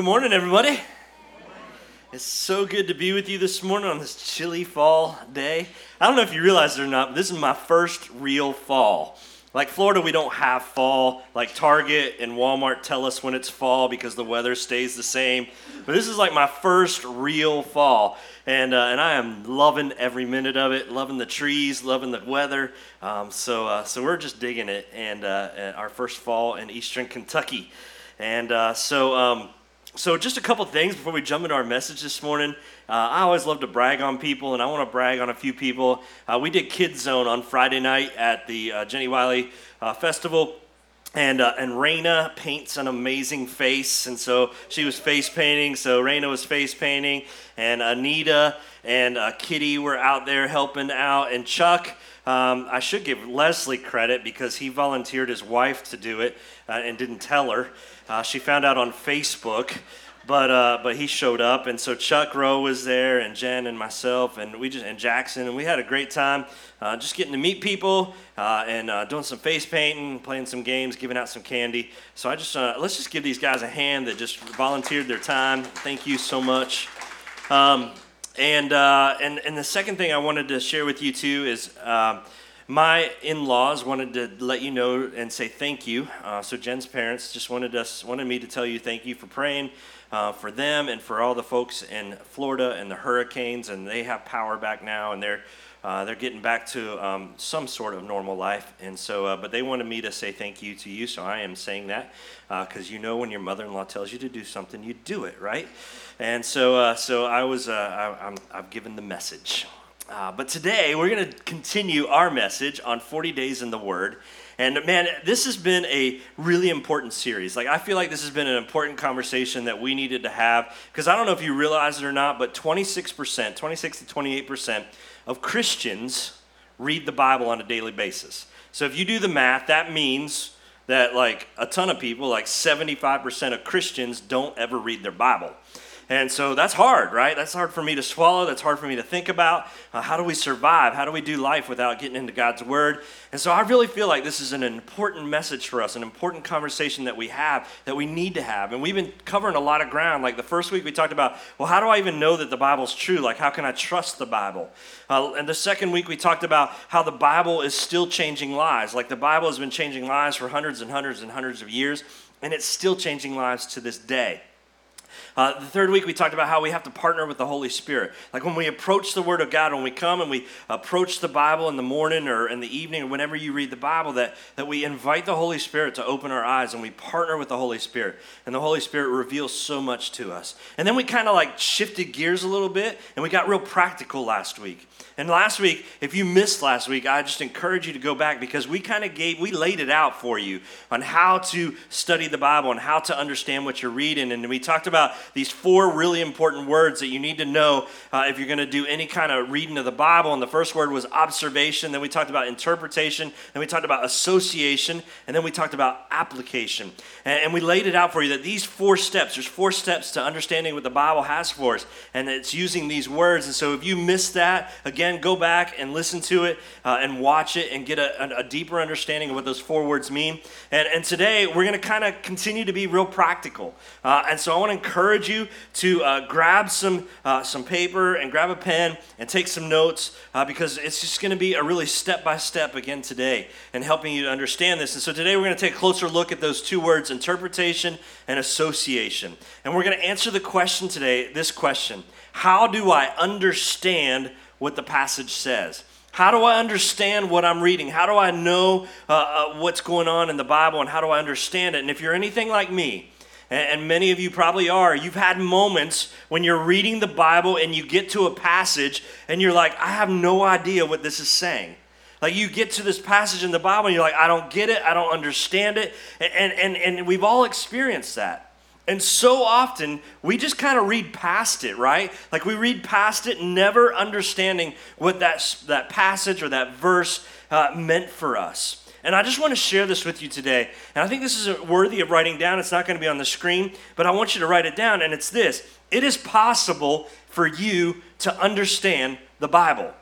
good morning, everybody. It's so good to be with you this morning on this chilly fall day. I don't know if you realize it or not, but this is my first real fall. Like Florida, we don't have fall. Like Target and Walmart tell us when it's fall because the weather stays the same. But this is like my first real fall. And, uh, and I am loving every minute of it, loving the trees, loving the weather. Um, so, uh, so we're just digging it. And uh, our first fall in eastern Kentucky. And uh, so, um, so just a couple things before we jump into our message this morning. Uh, I always love to brag on people, and I want to brag on a few people. Uh, we did Kids Zone on Friday night at the uh, Jenny Wiley uh, Festival. And, uh, and Raina paints an amazing face, and so she was face painting. So Raina was face painting, and Anita and uh, Kitty were out there helping out, and Chuck. Um, I should give Leslie credit because he volunteered his wife to do it and didn't tell her. Uh, she found out on Facebook, but uh, but he showed up, and so Chuck Rowe was there, and Jen and myself, and we just and Jackson, and we had a great time, uh, just getting to meet people uh, and uh, doing some face painting, playing some games, giving out some candy. So I just uh, let's just give these guys a hand that just volunteered their time. Thank you so much. Um, and and and the second thing I wanted to share with you too is. Um, my in-laws wanted to let you know and say thank you. Uh, so Jen's parents just wanted us wanted me to tell you thank you for praying uh, for them and for all the folks in Florida and the hurricanes, and they have power back now, and they're uh, they're getting back to um, some sort of normal life. And so, uh, but they wanted me to say thank you to you, so I am saying that because uh, you know when your mother-in-law tells you to do something, you do it, right? And so, uh, so I was I, I'm, I've given the message. Uh, but today we're going to continue our message on 40 days in the Word. And man, this has been a really important series. Like, I feel like this has been an important conversation that we needed to have because I don't know if you realize it or not, but 26%, 26 to 28% of Christians read the Bible on a daily basis. So if you do the math, that means that like a ton of people, like 75% of Christians, don't ever read their Bible. And so that's hard, right? That's hard for me to swallow. That's hard for me to think about. Uh, how do we survive? How do we do life without getting into God's Word? And so I really feel like this is an important message for us, an important conversation that we have, that we need to have. And we've been covering a lot of ground. Like the first week, we talked about, well, how do I even know that the Bible's true? Like, how can I trust the Bible? Uh, and the second week, we talked about how the Bible is still changing lives. Like the Bible has been changing lives for hundreds and hundreds and hundreds of years, and it's still changing lives to this day. Uh, the third week, we talked about how we have to partner with the Holy Spirit. Like when we approach the Word of God, when we come and we approach the Bible in the morning or in the evening, or whenever you read the Bible, that, that we invite the Holy Spirit to open our eyes and we partner with the Holy Spirit. And the Holy Spirit reveals so much to us. And then we kind of like shifted gears a little bit and we got real practical last week. And last week, if you missed last week, I just encourage you to go back because we kind of gave, we laid it out for you on how to study the Bible and how to understand what you're reading. And we talked about these four really important words that you need to know uh, if you're going to do any kind of reading of the Bible. And the first word was observation. Then we talked about interpretation. Then we talked about association. And then we talked about application. And, and we laid it out for you that these four steps, there's four steps to understanding what the Bible has for us. And it's using these words. And so if you missed that, again, go back and listen to it uh, and watch it and get a, a, deeper understanding of what those four words mean. And, and today we're going to kind of continue to be real practical. Uh, and so I want to encourage you to uh, grab some, uh, some paper and grab a pen and take some notes uh, because it's just going to be a really step by step again today and helping you to understand this. And so today we're going to take a closer look at those two words interpretation and association. And we're going to answer the question today this question How do I understand what the passage says? How do I understand what I'm reading? How do I know uh, uh, what's going on in the Bible and how do I understand it? And if you're anything like me, and many of you probably are, you've had moments when you're reading the Bible and you get to a passage and you're like, I have no idea what this is saying. Like you get to this passage in the Bible and you're like, I don't get it, I don't understand it. And, and, and we've all experienced that. And so often we just kind of read past it, right? Like we read past it, never understanding what that, that passage or that verse uh, meant for us. And I just want to share this with you today. And I think this is worthy of writing down. It's not going to be on the screen, but I want you to write it down. And it's this it is possible for you to understand the Bible.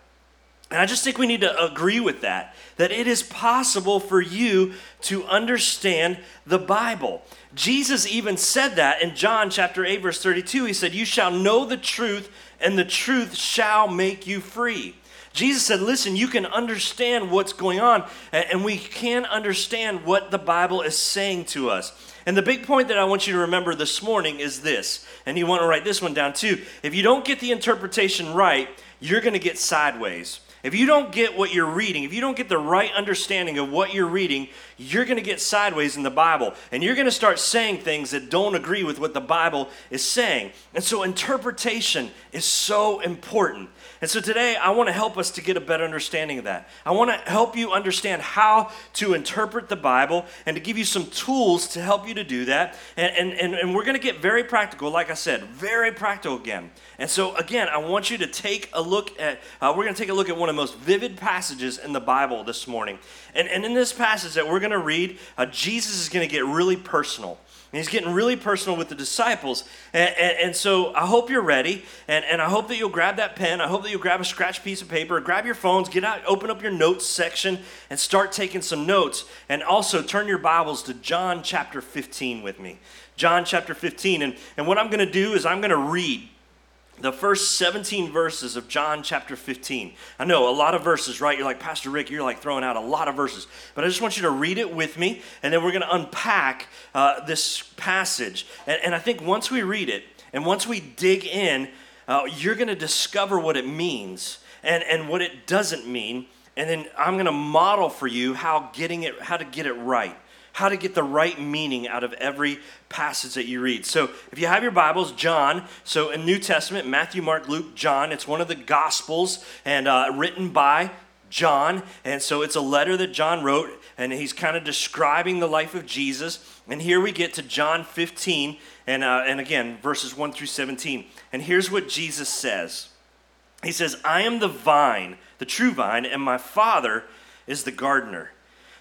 And I just think we need to agree with that, that it is possible for you to understand the Bible. Jesus even said that in John chapter 8, verse 32. He said, You shall know the truth, and the truth shall make you free. Jesus said, Listen, you can understand what's going on, and we can understand what the Bible is saying to us. And the big point that I want you to remember this morning is this, and you want to write this one down too. If you don't get the interpretation right, you're going to get sideways. If you don't get what you're reading, if you don't get the right understanding of what you're reading, you're going to get sideways in the Bible. And you're going to start saying things that don't agree with what the Bible is saying. And so, interpretation is so important. And so today, I want to help us to get a better understanding of that. I want to help you understand how to interpret the Bible and to give you some tools to help you to do that. And, and, and, and we're going to get very practical, like I said, very practical again. And so, again, I want you to take a look at, uh, we're going to take a look at one of the most vivid passages in the Bible this morning. And, and in this passage that we're going to read, uh, Jesus is going to get really personal. And he's getting really personal with the disciples. And, and, and, so I hope you're ready. And, and I hope that you'll grab that pen. I hope that you'll grab a scratch piece of paper, grab your phones, get out, open up your notes section, and start taking some notes. And also turn your Bibles to John chapter 15 with me. John chapter 15. And, and what I'm going to do is I'm going to read the first 17 verses of John chapter 15. I know a lot of verses, right? You're like, Pastor Ricc, you're like throwing out a lot of verses. But I just want you to read it with me, and then we're going to unpack uh, this passage. And, and, I think once we read it, and once we dig in, uh, you're going to discover what it means and, and what it doesn't mean. And then I'm going to model for you how getting it, how to get it right how to get the right meaning out of every passage that you read. So, if you have your Bibles, John, so in New Testament, Matthew, Mark, Luke, John, it's one of the Gospels and uh, written by John. And so it's a letter that John wrote, and he's kind of describing the life of Jesus. And here we get to John 15, and, uh, and again, verses 1 through 17. And here's what Jesus says He says, I am the vine, the true vine, and my Father is the gardener.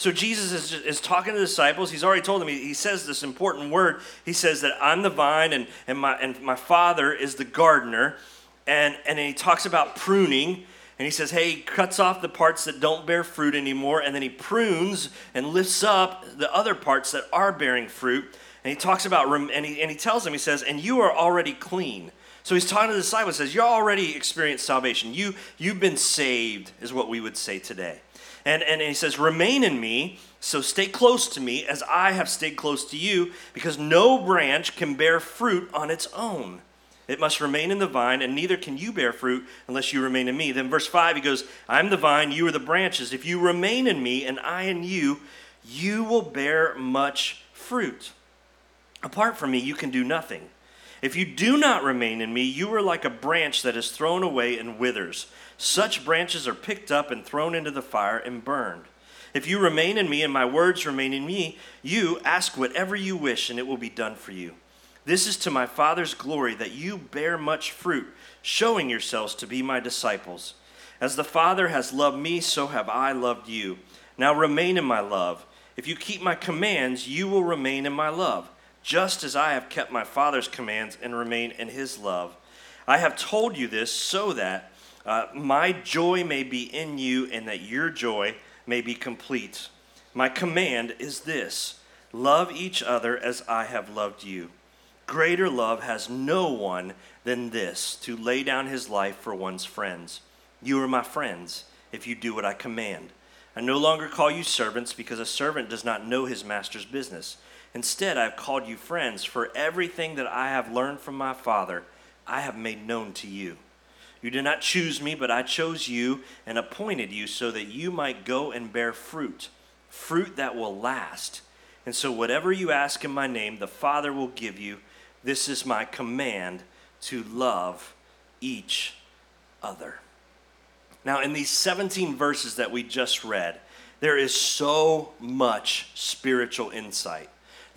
So Jesus is, is talking to the disciples. He's already told them, he, he says this important word. He says that I'm the vine and, and, my, and my father is the gardener. And, and he talks about pruning. And he says, hey, he cuts off the parts that don't bear fruit anymore. And then he prunes and lifts up the other parts that are bearing fruit. And he talks about, and he, and he tells them, he says, and you are already clean. So he's talking to the disciples, he says, You're already experienced salvation. You, you've been saved, is what we would say today. And, and he says, Remain in me, so stay close to me as I have stayed close to you, because no branch can bear fruit on its own. It must remain in the vine, and neither can you bear fruit unless you remain in me. Then, verse 5, he goes, I'm the vine, you are the branches. If you remain in me, and I in you, you will bear much fruit. Apart from me, you can do nothing. If you do not remain in me, you are like a branch that is thrown away and withers. Such branches are picked up and thrown into the fire and burned. If you remain in me and my words remain in me, you ask whatever you wish and it will be done for you. This is to my Father's glory that you bear much fruit, showing yourselves to be my disciples. As the Father has loved me, so have I loved you. Now remain in my love. If you keep my commands, you will remain in my love, just as I have kept my Father's commands and remain in his love. I have told you this so that uh, my joy may be in you, and that your joy may be complete. My command is this love each other as I have loved you. Greater love has no one than this to lay down his life for one's friends. You are my friends if you do what I command. I no longer call you servants because a servant does not know his master's business. Instead, I have called you friends, for everything that I have learned from my Father, I have made known to you. You did not choose me, but I chose you and appointed you so that you might go and bear fruit, fruit that will last. And so, whatever you ask in my name, the Father will give you. This is my command to love each other. Now, in these 17 verses that we just read, there is so much spiritual insight.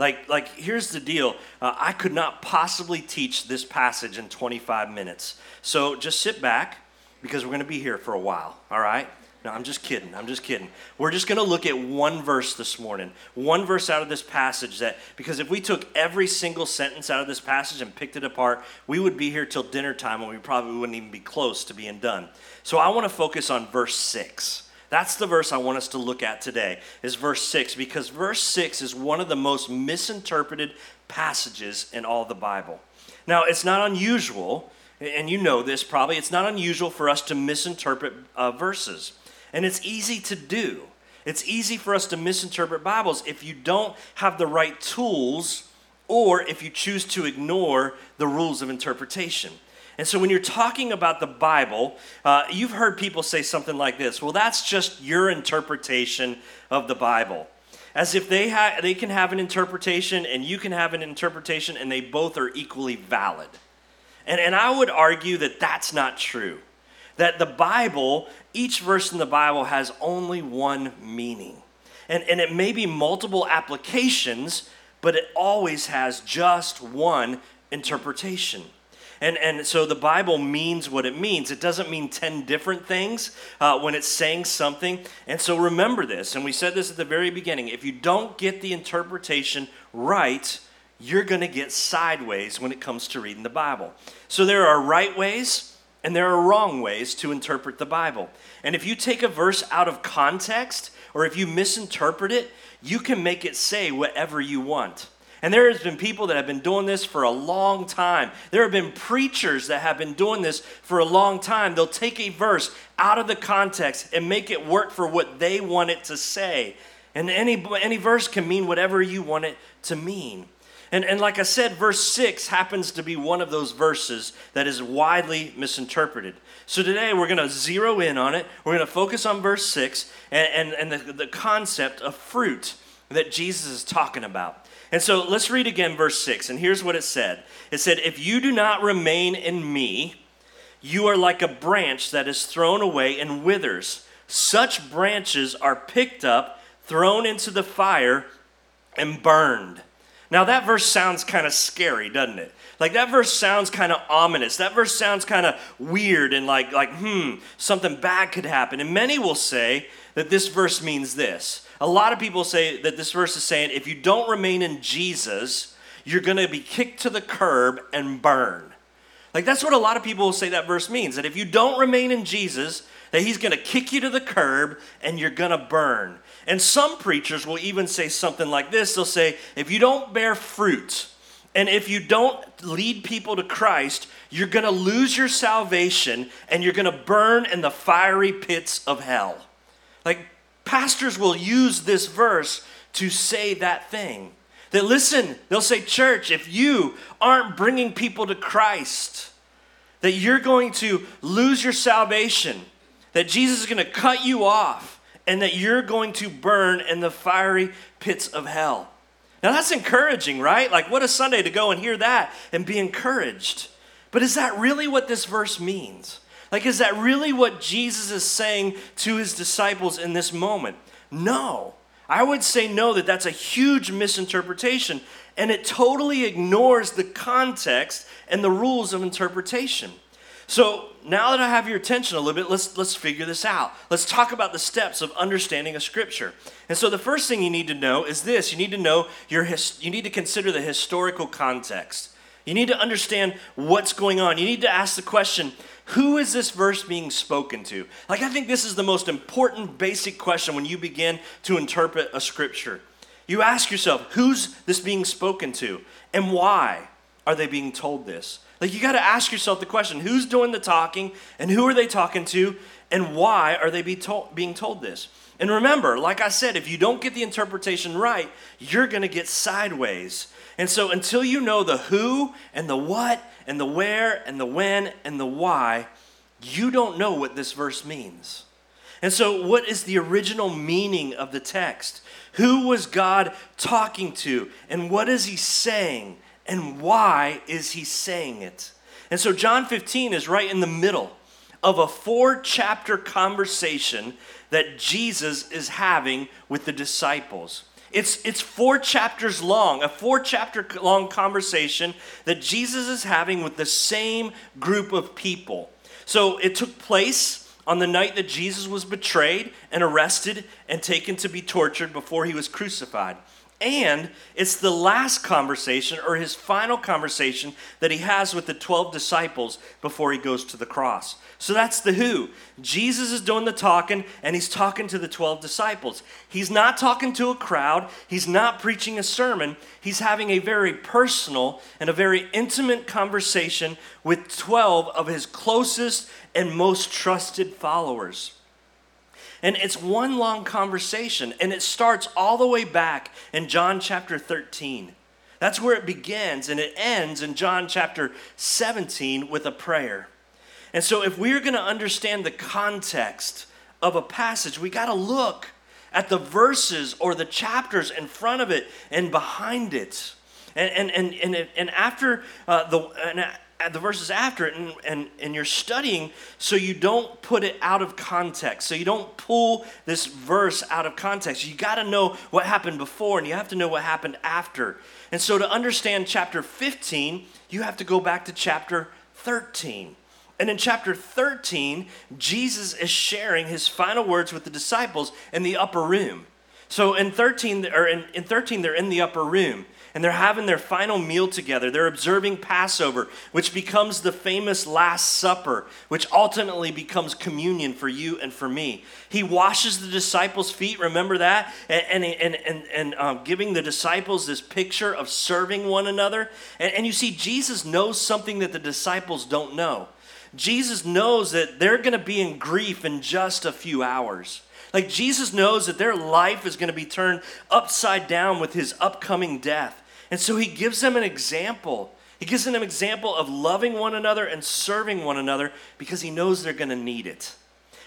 Like, like here's the deal uh, I could not possibly teach this passage in 25 minutes. So just sit back because we're going to be here for a while, all right? No, I'm just kidding. I'm just kidding. We're just going to look at one verse this morning. One verse out of this passage that, because if we took every single sentence out of this passage and picked it apart, we would be here till dinner time and we probably wouldn't even be close to being done. So I want to focus on verse 6. That's the verse I want us to look at today, is verse 6, because verse 6 is one of the most misinterpreted passages in all the Bible. Now, it's not unusual, and you know this probably, it's not unusual for us to misinterpret uh, verses. And it's easy to do. It's easy for us to misinterpret Bibles if you don't have the right tools or if you choose to ignore the rules of interpretation. And so when you're talking about the Bible, uh, you've heard people say something like this well, that's just your interpretation of the Bible. As if they, ha- they can have an interpretation and you can have an interpretation and they both are equally valid. And, and I would argue that that's not true. That the Bible, each verse in the Bible has only one meaning. And, and it may be multiple applications, but it always has just one interpretation. And, and so the Bible means what it means. It doesn't mean 10 different things uh, when it's saying something. And so remember this, and we said this at the very beginning if you don't get the interpretation right, you're going to get sideways when it comes to reading the Bible. So there are right ways and there are wrong ways to interpret the Bible. And if you take a verse out of context or if you misinterpret it, you can make it say whatever you want. And there has been people that have been doing this for a long time. There have been preachers that have been doing this for a long time. They'll take a verse out of the context and make it work for what they want it to say. And any, any verse can mean whatever you want it to mean. And, and like I said, verse 6 happens to be one of those verses that is widely misinterpreted. So today we're going to zero in on it. We're going to focus on verse 6 and, and, and the, the concept of fruit that Jesus is talking about. And so let's read again verse 6. And here's what it said It said, If you do not remain in me, you are like a branch that is thrown away and withers. Such branches are picked up, thrown into the fire, and burned. Now, that verse sounds kind of scary, doesn't it? Like, that verse sounds kind of ominous. That verse sounds kind of weird and like, like, hmm, something bad could happen. And many will say that this verse means this. A lot of people say that this verse is saying if you don't remain in Jesus, you're going to be kicked to the curb and burn. Like, that's what a lot of people will say that verse means that if you don't remain in Jesus, that he's going to kick you to the curb and you're going to burn. And some preachers will even say something like this they'll say, if you don't bear fruit, and if you don't lead people to Christ, you're going to lose your salvation and you're going to burn in the fiery pits of hell. Like, pastors will use this verse to say that thing. That listen, they'll say, Church, if you aren't bringing people to Christ, that you're going to lose your salvation, that Jesus is going to cut you off, and that you're going to burn in the fiery pits of hell. Now that's encouraging, right? Like, what a Sunday to go and hear that and be encouraged. But is that really what this verse means? Like, is that really what Jesus is saying to his disciples in this moment? No. I would say no, that that's a huge misinterpretation, and it totally ignores the context and the rules of interpretation. So now that I have your attention a little bit, let's let's figure this out. Let's talk about the steps of understanding a scripture. And so the first thing you need to know is this: you need to know your you need to consider the historical context. You need to understand what's going on. You need to ask the question, who is this verse being spoken to? Like I think this is the most important basic question when you begin to interpret a scripture. You ask yourself, who's this being spoken to and why are they being told this? Like, you got to ask yourself the question who's doing the talking and who are they talking to and why are they be told, being told this? And remember, like I said, if you don't get the interpretation right, you're going to get sideways. And so, until you know the who and the what and the where and the when and the why, you don't know what this verse means. And so, what is the original meaning of the text? Who was God talking to? And what is he saying? And why is he saying it? And so John 15 is right in the middle of a four chapter conversation that Jesus is having with the disciples. It's, it's four chapters long, a four chapter long conversation that Jesus is having with the same group of people. So it took place on the night that Jesus was betrayed and arrested and taken to be tortured before he was crucified. And it's the last conversation or his final conversation that he has with the 12 disciples before he goes to the cross. So that's the who. Jesus is doing the talking and he's talking to the 12 disciples. He's not talking to a crowd, he's not preaching a sermon. He's having a very personal and a very intimate conversation with 12 of his closest and most trusted followers. And it's one long conversation, and it starts all the way back in John chapter 13. That's where it begins, and it ends in John chapter 17 with a prayer. And so, if we're going to understand the context of a passage, we got to look at the verses or the chapters in front of it and behind it. And, and, and, and, and after uh, the, and the verses after it and, and, and you're studying so you don't put it out of context. So you don't pull this verse out of context. You got to know what happened before and you have to know what happened after. And so to understand chapter 15, you have to go back to chapter 13. And in chapter 13, Jesus is sharing his final words with the disciples in the upper room. So in 13, or in, in 13, they're in the upper room and they're having their final meal together. They're observing Passover, which becomes the famous Last Supper, which ultimately becomes communion for you and for me. He washes the disciples' feet, remember that? And, and, and, and, um, giving the disciples this picture of serving one another. And, and you see, Jesus knows something that the disciples don't know. Jesus knows that they're going to be in grief in just a few hours. Like Jesus knows that their life is going to be turned upside down with his upcoming death. And so he gives them an example. He gives them an example of loving one another and serving one another because he knows they're going to need it.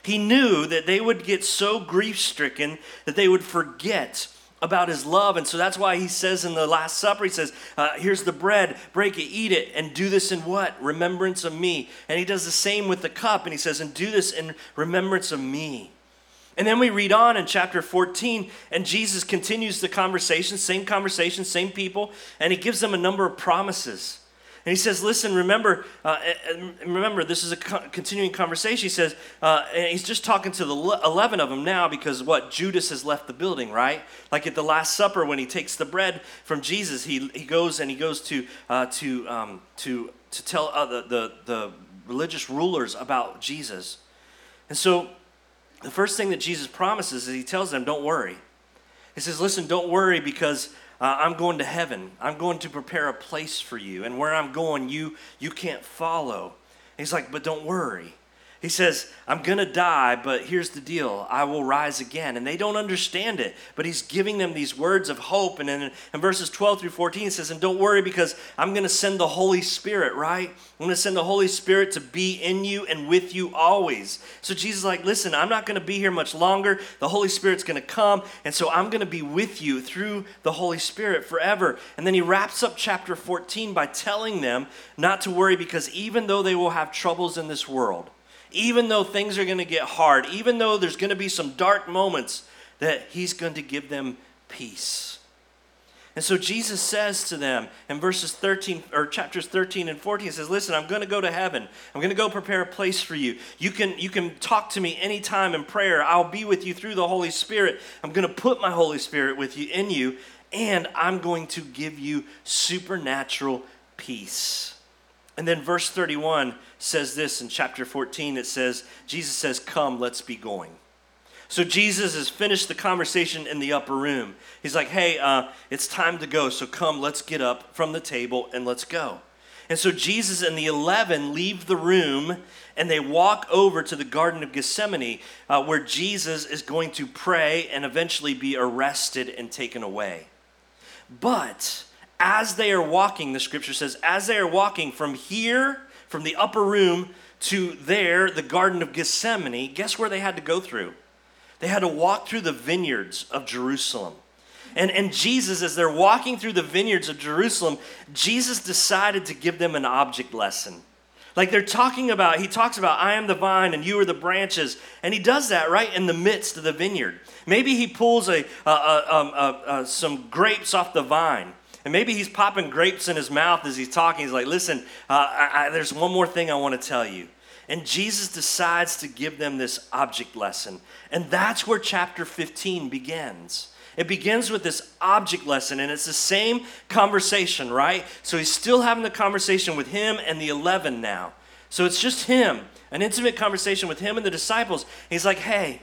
He knew that they would get so grief stricken that they would forget about his love. And so that's why he says in the Last Supper, he says, uh, Here's the bread, break it, eat it, and do this in what? Remembrance of me. And he does the same with the cup, and he says, And do this in remembrance of me. And then we read on in chapter 14, and Jesus continues the conversation, same conversation, same people, and he gives them a number of promises. And he says, "Listen, remember, uh, remember, this is a co- continuing conversation." He says, uh, and he's just talking to the eleven of them now because what Judas has left the building, right? Like at the Last Supper, when he takes the bread from Jesus, he, he goes and he goes to uh, to um, to to tell the, the the religious rulers about Jesus, and so the first thing that Jesus promises is he tells them, Don't worry. He says, Listen, don't worry because uh, I'm going to heaven. I'm going to prepare a place for you. And where I'm going, you, you can't follow. He's like, But don't worry. He says, I'm going to die, but here's the deal I will rise again. And they don't understand it, but he's giving them these words of hope. And then in verses 12 through 14, he says, And don't worry because I'm going to send the Holy Spirit, right? I'm going to send the Holy Spirit to be in you and with you always. So Jesus is like, Listen, I'm not going to be here much longer. The Holy Spirit's going to come. And so I'm going to be with you through the Holy Spirit forever. And then he wraps up chapter 14 by telling them not to worry because even though they will have troubles in this world, even though things are going to get hard, even though there's going to be some dark moments, that He's going to give them peace. And so Jesus says to them in verses 13 or chapters 13 and 14, he says, Listen, I'm going to go to heaven. I'm going to go prepare a place for you. You can, you can talk to me anytime in prayer. I'll be with you through the Holy Spirit. I'm going to put my Holy Spirit with you in you, and I'm going to give you supernatural peace. And then verse 31 says this in chapter 14 it says, Jesus says, Come, let's be going. So Jesus has finished the conversation in the upper room. He's like, Hey, uh, it's time to go. So come, let's get up from the table and let's go. And so Jesus and the 11 leave the room and they walk over to the Garden of Gethsemane uh, where Jesus is going to pray and eventually be arrested and taken away. But as they are walking, the scripture says, as they are walking from here, from the upper room to there, the Garden of Gethsemane, guess where they had to go through? They had to walk through the vineyards of Jerusalem. And, and Jesus, as they're walking through the vineyards of Jerusalem, Jesus decided to give them an object lesson. Like they're talking about, he talks about, I am the vine and you are the branches. And he does that right in the midst of the vineyard. Maybe he pulls a, a, a, um, a some grapes off the vine. And maybe he's popping grapes in his mouth as he's talking. He's like, listen, uh, I, I, there's one more thing I want to tell you. And Jesus decides to give them this object lesson. And that's where chapter 15 begins. It begins with this object lesson, and it's the same conversation, right? So he's still having the conversation with him and the 11 now. So it's just him, an intimate conversation with him and the disciples. He's like, hey,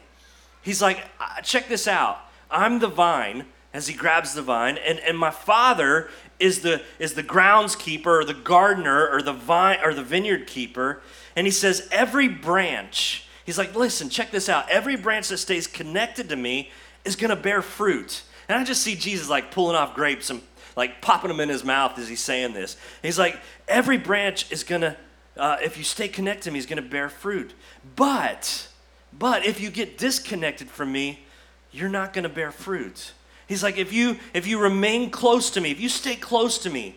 he's like, uh, check this out. I'm the vine, as he grabs the vine, and, and my father is the is the groundskeeper or the gardener or the vine or the vineyard keeper. And he says, every branch, he's like, listen, check this out. Every branch that stays connected to me is going to bear fruit. And I just see Jesus like pulling off grapes and like popping them in his mouth as he's saying this. he's like, every branch is going to, uh, if you stay connected to me, is going to bear fruit. But, but if you get disconnected from me, you're not going to bear fruit. He's like, if you if you remain close to me, if you stay close to me,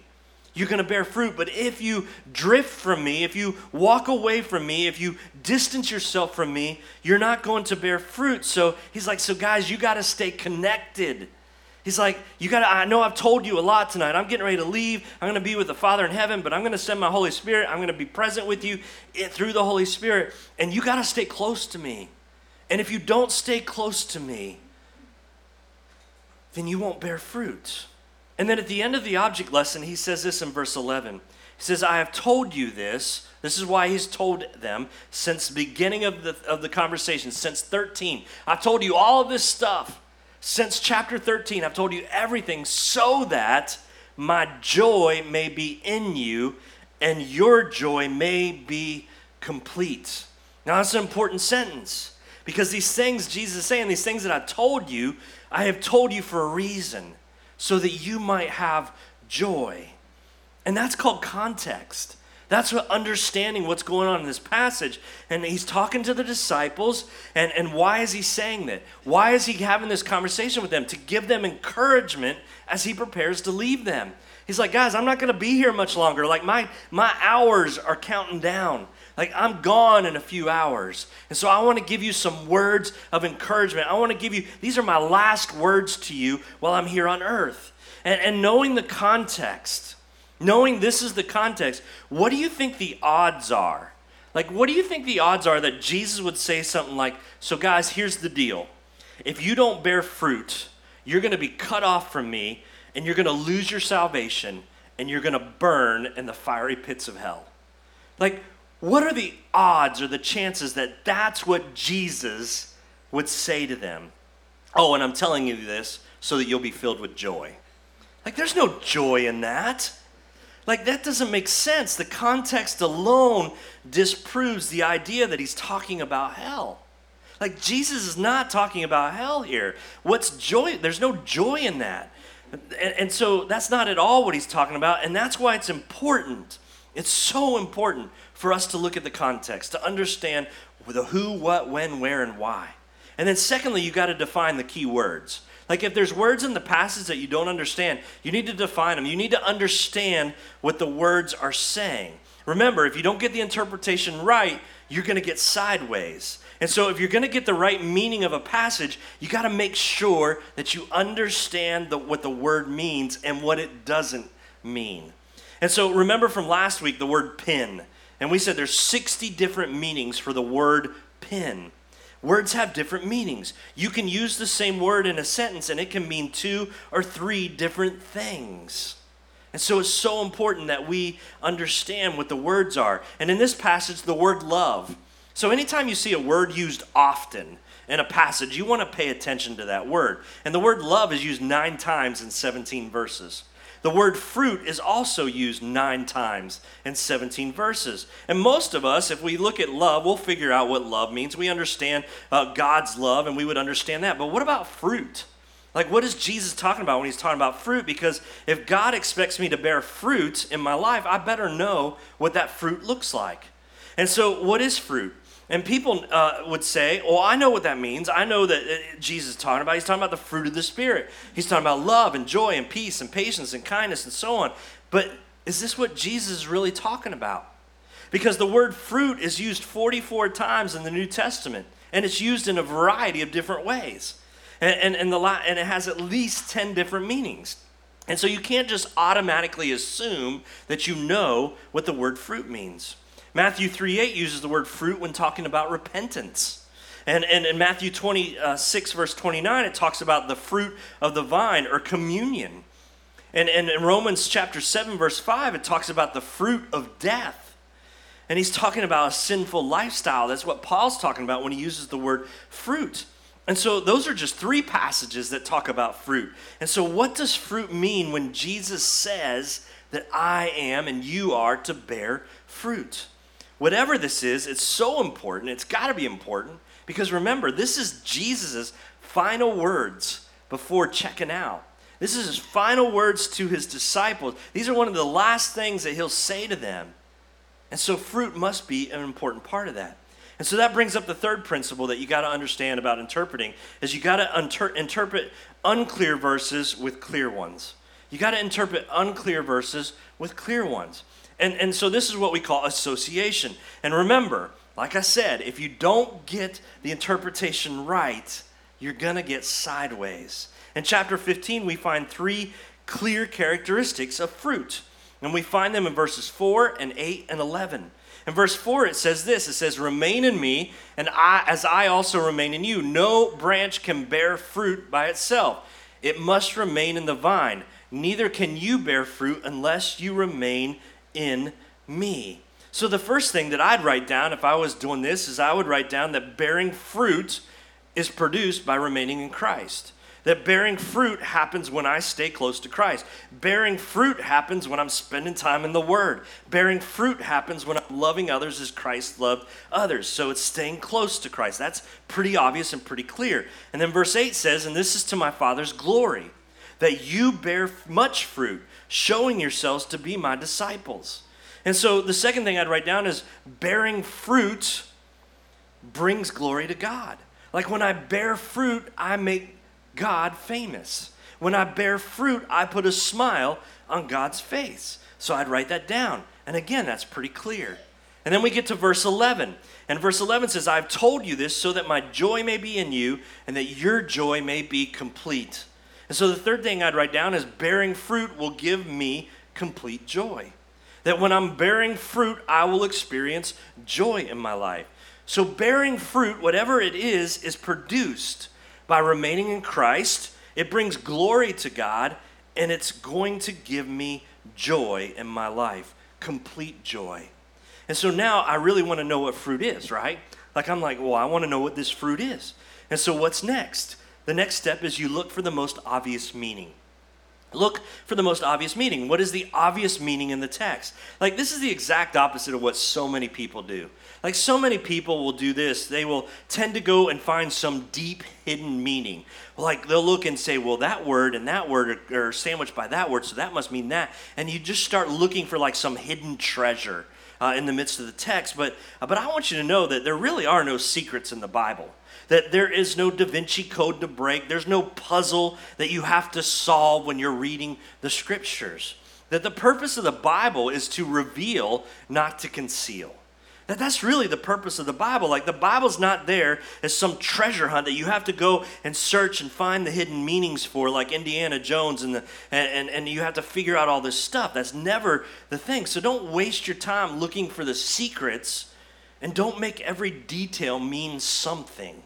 you're going to bear fruit. But if you drift from me, if you walk away from me, if you distance yourself from me, you're not going to bear fruit. So he's like, so guys, you got to stay connected. He's like, you got to, I know I've told you a lot tonight. I'm getting ready to leave. I'm going to be with the Father in heaven, but I'm going to send my Holy Spirit. I'm going to be present with you eh, through the Holy Spirit. And you got to stay close to me. And if you don't stay close to me, then you won't bear fruit. And then at the end of the object lesson, he says this in verse 11. He says, I have told you this. This is why he's told them since the beginning of the, of the conversation, since 13. I've told you all of this stuff. Since chapter 13, I've told you everything so that my joy may be in you and your joy may be complete. Now, that's an important sentence because these things Jesus is saying, these things that I've told you, I have told you for a reason so that you might have joy. And that's called context. That's what understanding what's going on in this passage. And he's talking to the disciples. And, and why is he saying that? Why is he having this conversation with them? To give them encouragement as he prepares to leave them. He's like, guys, I'm not going to be here much longer. Like, my, my hours are counting down. Like, I'm gone in a few hours. And so I want to give you some words of encouragement. I want to give you, these are my last words to you while I'm here on earth. And, and knowing the context, knowing this is the context, what do you think the odds are? Like, what do you think the odds are that Jesus would say something like, So, guys, here's the deal. If you don't bear fruit, you're going to be cut off from me and you're going to lose your salvation and you're going to burn in the fiery pits of hell. Like, what are the odds or the chances that that's what Jesus would say to them? Oh, and I'm telling you this so that you'll be filled with joy. Like, there's no joy in that. Like, that doesn't make sense. The context alone disproves the idea that he's talking about hell. Like, Jesus is not talking about hell here. What's joy? There's no joy in that. And, and so that's not at all what he's talking about. And that's why it's important. It's so important for us to look at the context, to understand the who, what, when, where, and why. And then, secondly, you got to define the key words. Like if there's words in the passage that you don't understand, you need to define them. You need to understand what the words are saying. Remember, if you don't get the interpretation right, you're going to get sideways. And so, if you're going to get the right meaning of a passage, you got to make sure that you understand the, what the word means and what it doesn't mean. And so, remember from last week the word pin. And we said there's 60 different meanings for the word pin. Words have different meanings. You can use the same word in a sentence and it can mean two or three different things. And so it's so important that we understand what the words are. And in this passage, the word love so, anytime you see a word used often in a passage, you want to pay attention to that word. And the word love is used nine times in 17 verses. The word fruit is also used nine times in 17 verses. And most of us, if we look at love, we'll figure out what love means. We understand uh, God's love, and we would understand that. But what about fruit? Like, what is Jesus talking about when he's talking about fruit? Because if God expects me to bear fruit in my life, I better know what that fruit looks like. And so, what is fruit? And people uh, would say, Well, I know what that means. I know that uh, Jesus is talking about. He's talking about the fruit of the Spirit. He's talking about love and joy and peace and patience and kindness and so on. But is this what Jesus is really talking about? because the word fruit is used 44 times in the New Testament, and it's used in a variety of different ways. And, and, and, the, and it has at least 10 different meanings. And so you can't just automatically assume that you know what the word fruit means. Matthew 3 8 uses the word fruit when talking about repentance. And, and in Matthew 26, verse 29, it talks about the fruit of the vine or communion. And, and in Romans chapter 7, verse 5, it talks about the fruit of death. And he's talking about a sinful lifestyle. That's what Paul's talking about when he uses the word fruit. And so those are just three passages that talk about fruit. And so, what does fruit mean when Jesus says that I am and you are to bear fruit? Whatever this is, it's so important. It's got to be important because remember, this is Jesus' final words before checking out. This is his final words to his disciples. These are one of the last things that he'll say to them. And so fruit must be an important part of that. And so that brings up the third principle that you got to understand about interpreting is you got to inter- interpret unclear verses with clear ones. You got to interpret unclear verses with clear ones. And, and so this is what we call association. And remember, like I said, if you don't get the interpretation right, you're going to get sideways. In chapter 15, we find three clear characteristics of fruit. And we find them in verses 4 and 8 and 11. In verse 4, it says this it says, Remain in me, and I, as I also remain in you. No branch can bear fruit by itself, it must remain in the vine. Neither can you bear fruit unless you remain in me. So, the first thing that I'd write down if I was doing this is I would write down that bearing fruit is produced by remaining in Christ. That bearing fruit happens when I stay close to Christ. Bearing fruit happens when I'm spending time in the Word. Bearing fruit happens when I'm loving others as Christ loved others. So it's staying close to Christ. That's pretty obvious and pretty clear. And then verse 8 says, And this is to my Father's glory, that you bear much fruit, showing yourselves to be my disciples. And so the second thing I'd write down is bearing fruit brings glory to God. Like when I bear fruit, I make God famous. When I bear fruit, I put a smile on God's face. So I'd write that down. And again, that's pretty clear. And then we get to verse 11. And verse 11 says, I've told you this so that my joy may be in you and that your joy may be complete. And so the third thing I'd write down is bearing fruit will give me complete joy that when I'm bearing fruit, I will experience joy in my life. So, bearing fruit, whatever it is, is produced by remaining in Christ. It brings glory to God, and it's going to give me joy in my life complete joy. And so now I really want to know what fruit is, right? Like, I'm like, well, I want to know what this fruit is. And so, what's next? The next step is you look for the most obvious meaning. Look for the most obvious meaning. What is the obvious meaning in the text? Like, this is the exact opposite of what so many people do. Like, so many people will do this. They will tend to go and find some deep hidden meaning. Like, they'll look and say, well, that word and that word are, sandwiched by that word, so that must mean that. And you just start looking for like some hidden treasure uh, in the midst of the text. But, uh, but I want you to know that there really are no secrets in the Bible that there is no Da Vinci code to break, there's no puzzle that you have to solve when you're reading the scriptures. That the purpose of the Bible is to reveal, not to conceal. That that's really the purpose of the Bible. Like the Bible's not there as some treasure hunt that you have to go and search and find the hidden meanings for, like Indiana Jones, and, the, and, and, and you have to figure out all this stuff. That's never the thing. So don't waste your time looking for the secrets and don't make every detail mean something.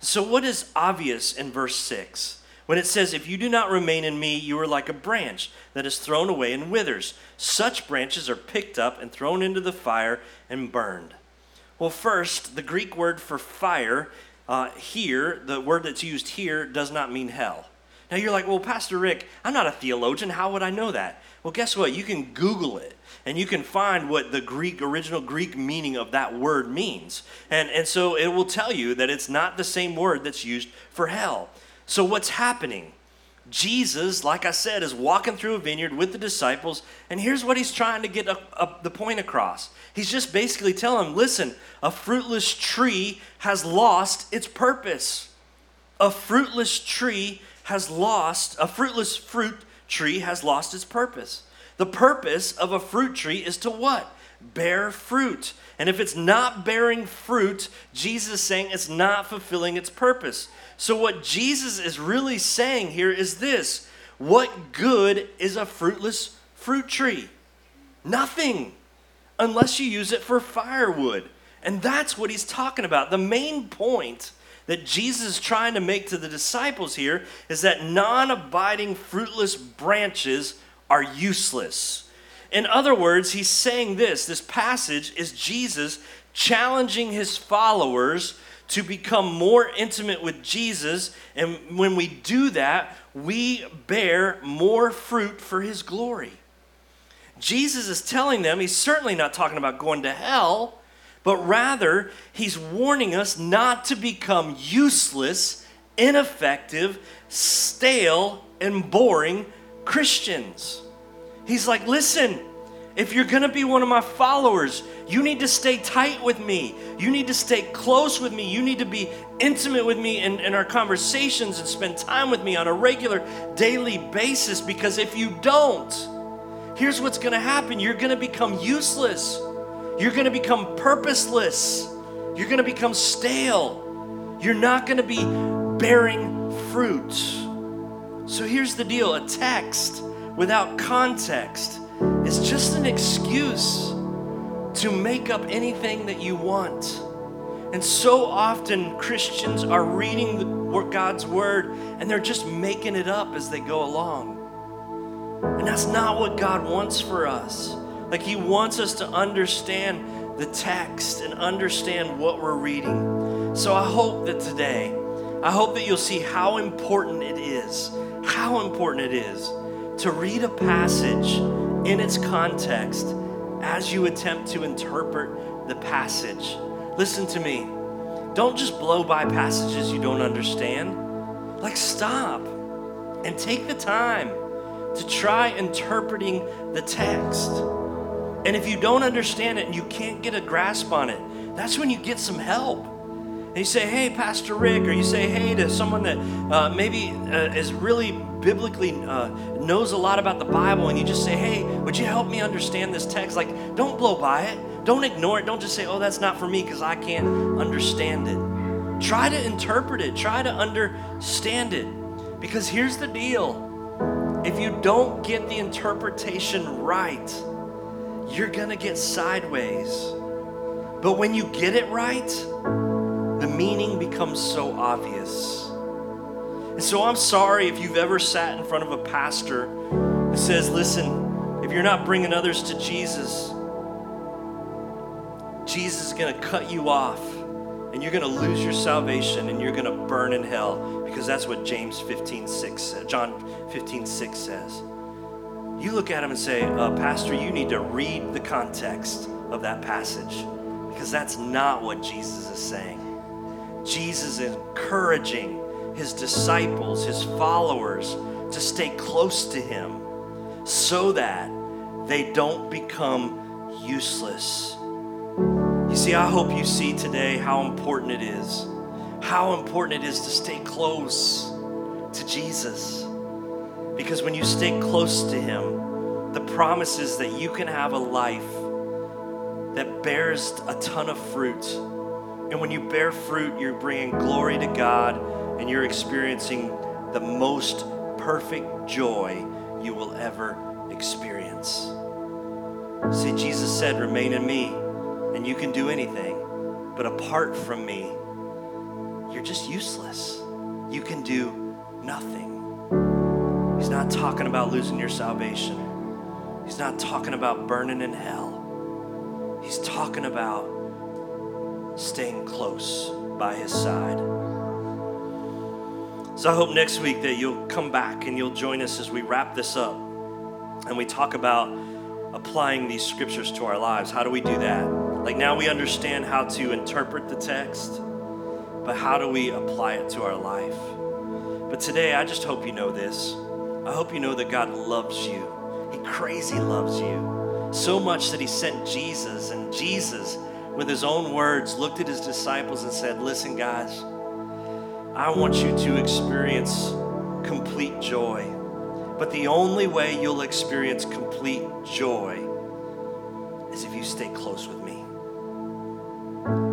So, what is obvious in verse 6? When it says, If you do not remain in me, you are like a branch that is thrown away and withers. Such branches are picked up and thrown into the fire and burned. Well, first, the Greek word for fire uh, here, the word that's used here, does not mean hell. Now you're like, well, Pastor Ricc, I'm not a theologian. How would I know that? Well, guess what? You can Google it and you can find what the Greek, original Greek meaning of that word means. And, and so it will tell you that it's not the same word that's used for hell. So what's happening? Jesus, like I said, is walking through a vineyard with the disciples, and here's what he's trying to get the point across. He's just basically telling them listen, a fruitless tree has lost its purpose. A fruitless tree has lost, a fruitless fruit tree has lost its purpose. The purpose of a fruit tree is to what? bear fruit. And if it's not bearing fruit, Jesus is saying it's not fulfilling its purpose. So, what Jesus is really saying here is this What good is a fruitless fruit tree? Nothing, unless you use it for firewood. And that's what he's talking about. The main point that Jesus is trying to make to the disciples here is that non abiding, fruitless branches are useless. In other words, he's saying this this passage is Jesus challenging his followers to become more intimate with Jesus. And when we do that, we bear more fruit for his glory. Jesus is telling them, he's certainly not talking about going to hell, but rather, he's warning us not to become useless, ineffective, stale, and boring Christians. He's like, listen, if you're gonna be one of my followers, you need to stay tight with me. You need to stay close with me. You need to be intimate with me in, in our conversations and spend time with me on a regular daily basis because if you don't, here's what's gonna happen you're gonna become useless, you're gonna become purposeless, you're gonna become stale, you're not gonna be bearing fruit. So here's the deal a text without context is just an excuse to make up anything that you want. And so often Christians are reading God's word and they're just making it up as they go along. And that's not what God wants for us. Like, He wants us to understand the text and understand what we're reading. So I hope that today, I hope that you'll see how important it is, how important it is to read a passage in its context as you attempt to interpret the passage. Listen to me. Don't just blow by passages you don't understand. Like, stop and take the time to try interpreting the text. And if you don't understand it and you can't get a grasp on it, that's when you get some help. You say, hey, Pastor Ricc, or you say, hey, to someone that uh, maybe uh, is really biblically uh, knows a lot about the Bible, and you just say, hey, would you help me understand this text? Like, don't blow by it. Don't ignore it. Don't just say, oh, that's not for me because I can't understand it. Try to interpret it, try to understand it. Because here's the deal if you don't get the interpretation right, you're to get sideways. But when you get it right, the meaning becomes so obvious. And so I'm sorry if you've ever sat in front of a pastor who says, listen, if you're not bringing others to Jesus, Jesus is going to cut you off and you're going to lose your salvation and you're going to burn in hell because that's what James 15 6 John 15 6 says. You look at him and say, uh, Pastor, you need to read the context of that passage because that's not what Jesus is saying. Jesus is encouraging his disciples, his followers, to stay close to him so that they don't become useless. You see, I hope you see today how important it is, how important it is to stay close to Jesus. Because when you stay close to him, the promise is that you can have a life that bears a ton of fruit. And when you bear fruit, you're bringing glory to God and you're experiencing the most perfect joy you will ever experience. See, Jesus said, Remain in me, and you can do anything. But apart from me, you're just useless. You can do nothing. He's not talking about losing your salvation, He's not talking about burning in hell. He's talking about staying close by His side. So I hope next week that you'll come back and you'll join us as we wrap this up and we talk about applying these scriptures to our lives. How do we do that? Like now we understand how to interpret the text, but how do we apply it to our life? But today, I just hope you know this. I hope you know that God loves you. He crazy loves you. So much that He sent Jesus, and Jesus, with His own words, looked at His disciples and said, Listen, guys, I want you to experience complete joy. But the only way you'll experience complete joy is if you stay close with me.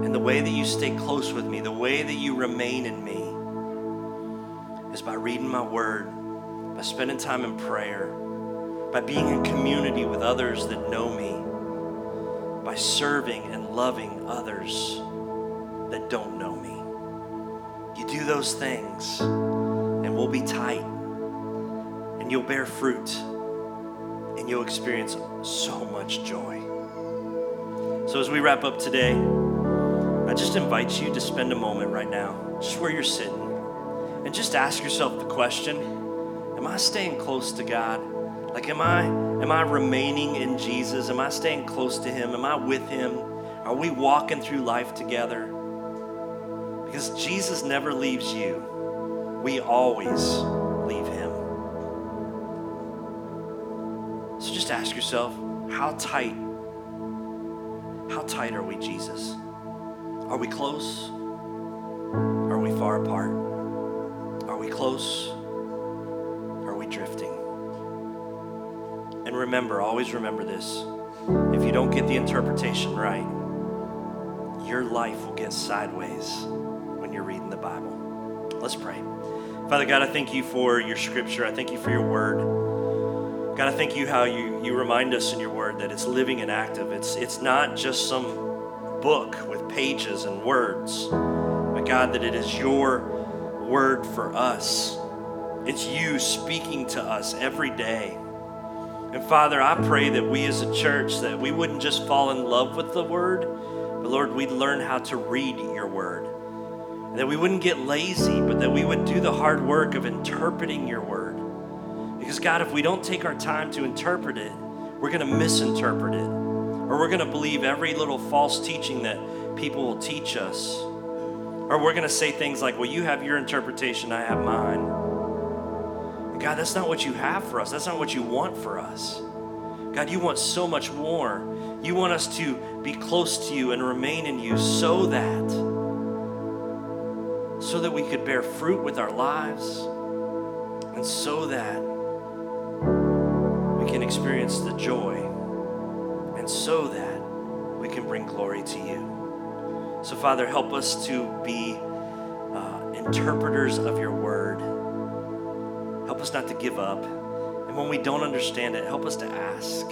And the way that you stay close with me, the way that you remain in me, is by reading my word, by spending time in prayer, by being in community with others that know me, by serving and loving others that don't know me. You do those things, and we'll be tight, and you'll bear fruit, and you'll experience so much joy. So, as we wrap up today, I just invite you to spend a moment right now, just where you're sitting, and just ask yourself the question Am I staying close to God? Like, am I, am I remaining in Jesus? Am I staying close to Him? Am I with Him? Are we walking through life together? Because Jesus never leaves you, we always leave Him. So just ask yourself how tight, how tight are we, Jesus? Are we close? Are we far apart? Are we close? Are we drifting? And remember, always remember this if you don't get the interpretation right, your life will get sideways when you're reading the Bible. Let's pray. Father God, I thank you for your scripture. I thank you for your word. God, I thank you how you, you remind us in your word that it's living and active. It's, it's not just some book with pages and words, but God, that it is your word for us. It's you speaking to us every day. And Father, I pray that we as a church that we wouldn't just fall in love with the word, but Lord, we'd learn how to read your word. And that we wouldn't get lazy, but that we would do the hard work of interpreting your word. Because God, if we don't take our time to interpret it, we're going to misinterpret it. Or we're going to believe every little false teaching that people will teach us. Or we're going to say things like, well, you have your interpretation, I have mine. God, that's not what you have for us. That's not what you want for us. God, you want so much more. You want us to be close to you and remain in you so that so that we could bear fruit with our lives and so that we can experience the joy and so that we can bring glory to you. So Father, help us to be uh, interpreters of your word Help us not to give up. And when we don't understand it, help us to ask.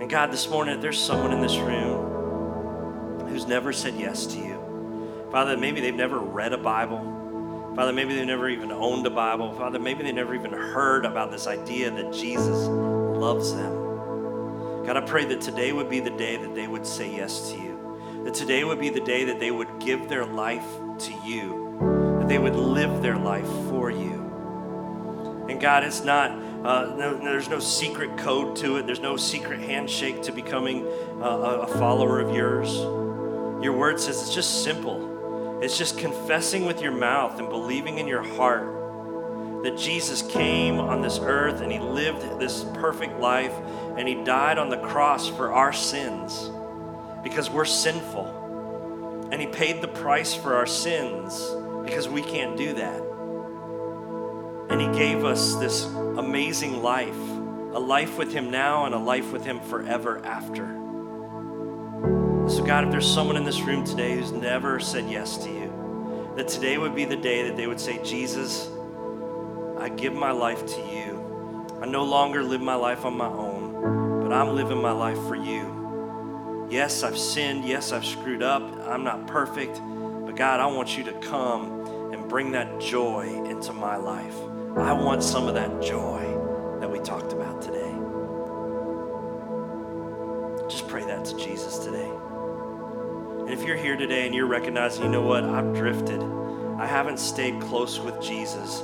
And God, this morning, if there's someone in this room who's never said yes to you, Father, maybe they've never read a Bible. Father, maybe they've never even owned a Bible. Father, maybe they never even heard about this idea that Jesus loves them. God, I pray that today would be the day that they would say yes to you. That today would be the day that they would give their life to you. That they would live their life for you. And God, it's not, uh, no, there's no secret code to it, there's no secret handshake to becoming uh, a follower of yours. Your word says it's just simple. It's just confessing with your mouth and believing in your heart that Jesus came on this earth and he lived this perfect life and he died on the cross for our sins because we're sinful. And he paid the price for our sins because we can't do that. And He gave us this amazing life a life with Him now and a life with Him forever after. So, God, if there's someone in this room today who's never said yes to you, that today would be the day that they would say, Jesus, I give my life to you. I no longer live my life on my own, but I'm living my life for you. Yes, I've sinned. Yes, I've screwed up. I'm not perfect. But God, I want you to come and bring that joy into my life. I want some of that joy that we talked about today. Just pray that to Jesus today. And if you're here today and you're recognizing, you know what, I've drifted, I haven't stayed close with Jesus.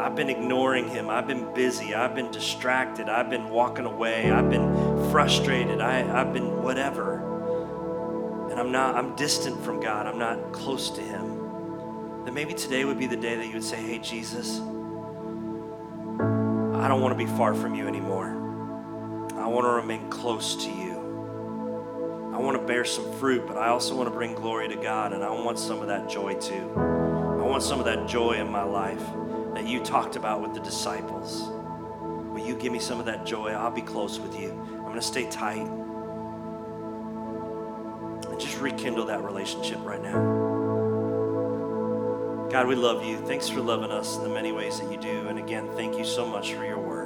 I've been ignoring him. I've been busy. I've been distracted. I've been walking away. I've been frustrated. I, have been whatever. And I'm not, I'm distant from God. I'm not close to him. Then maybe today would be the day that you would say, Hey, Jesus, I don't want to be far from you anymore. I want to remain close to you. I want to bear some fruit, but I also want to bring glory to God, and I want some of that joy too. I want some of that joy in my life that you talked about with the disciples. Will you give me some of that joy? I'll be close with you. I'm going to stay tight. And just rekindle that relationship right now. God, we love you. Thanks for loving us in the many ways that you do. And again, thank you so much for your word.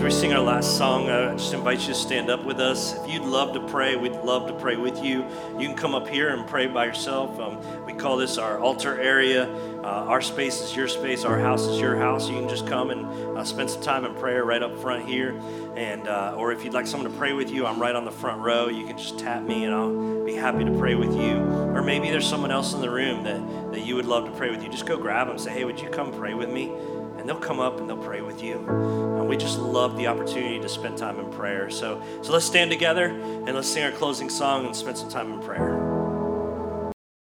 As we sing our last song, I just invite you to stand up with us. If you'd love to pray, we'd love to pray with you. You can come up here and pray by yourself. Um, we call this our altar area. Uh, our space is your space. Our house is your house. You can just come and uh, spend some time in prayer right up front here. And uh, or if you'd like someone to pray with you, I'm right on the front row. You can just tap me, and I'll be happy to pray with you. Or maybe there's someone else in the room that, that you would love to pray with you. Just go grab them. Say, hey, would you come pray with me? And they'll come up and they'll pray with you. And we just love the opportunity to spend time in prayer. So, so let's stand together and let's sing our closing song and spend some time in prayer.